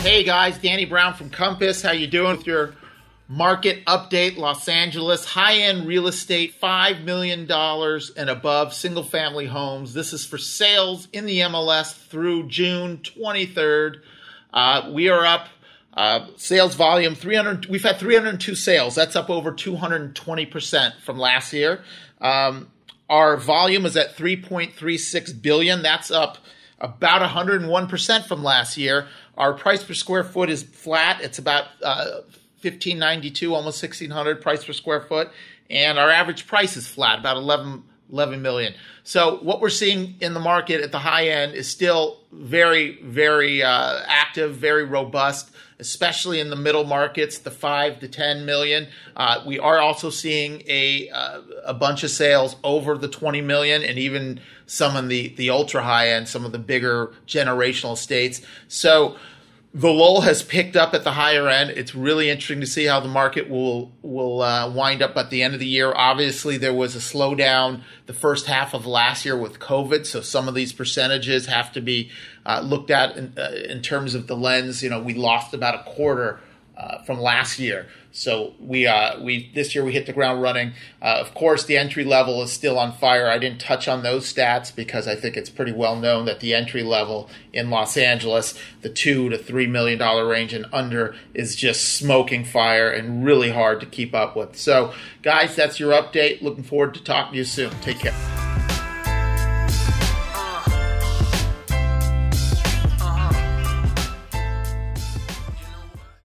Hey guys, Danny Brown from Compass. How you doing with your market update? Los Angeles high-end real estate, five million dollars and above, single-family homes. This is for sales in the MLS through June 23rd. Uh, we are up. Uh, sales volume 300. We've had 302 sales. That's up over 220 percent from last year. Um, our volume is at 3.36 billion. That's up about 101% from last year. Our price per square foot is flat. It's about uh, 1592, almost 1600 price per square foot. And our average price is flat, about 11, 11 million. So what we're seeing in the market at the high end is still very, very uh, active, very robust, especially in the middle markets, the five to 10 million. Uh, we are also seeing a, uh, a bunch of sales over the 20 million and even some in the, the ultra high end, some of the bigger generational estates. So the lull has picked up at the higher end. It's really interesting to see how the market will will uh, wind up at the end of the year. Obviously, there was a slowdown the first half of last year with COVID, so some of these percentages have to be uh, looked at in, uh, in terms of the lens. You know, we lost about a quarter uh, from last year. So we uh, we this year we hit the ground running. Uh, of course, the entry level is still on fire. I didn't touch on those stats because I think it's pretty well known that the entry level in Los Angeles, the two to three million dollar range and under, is just smoking fire and really hard to keep up with. So, guys, that's your update. Looking forward to talking to you soon. Take care.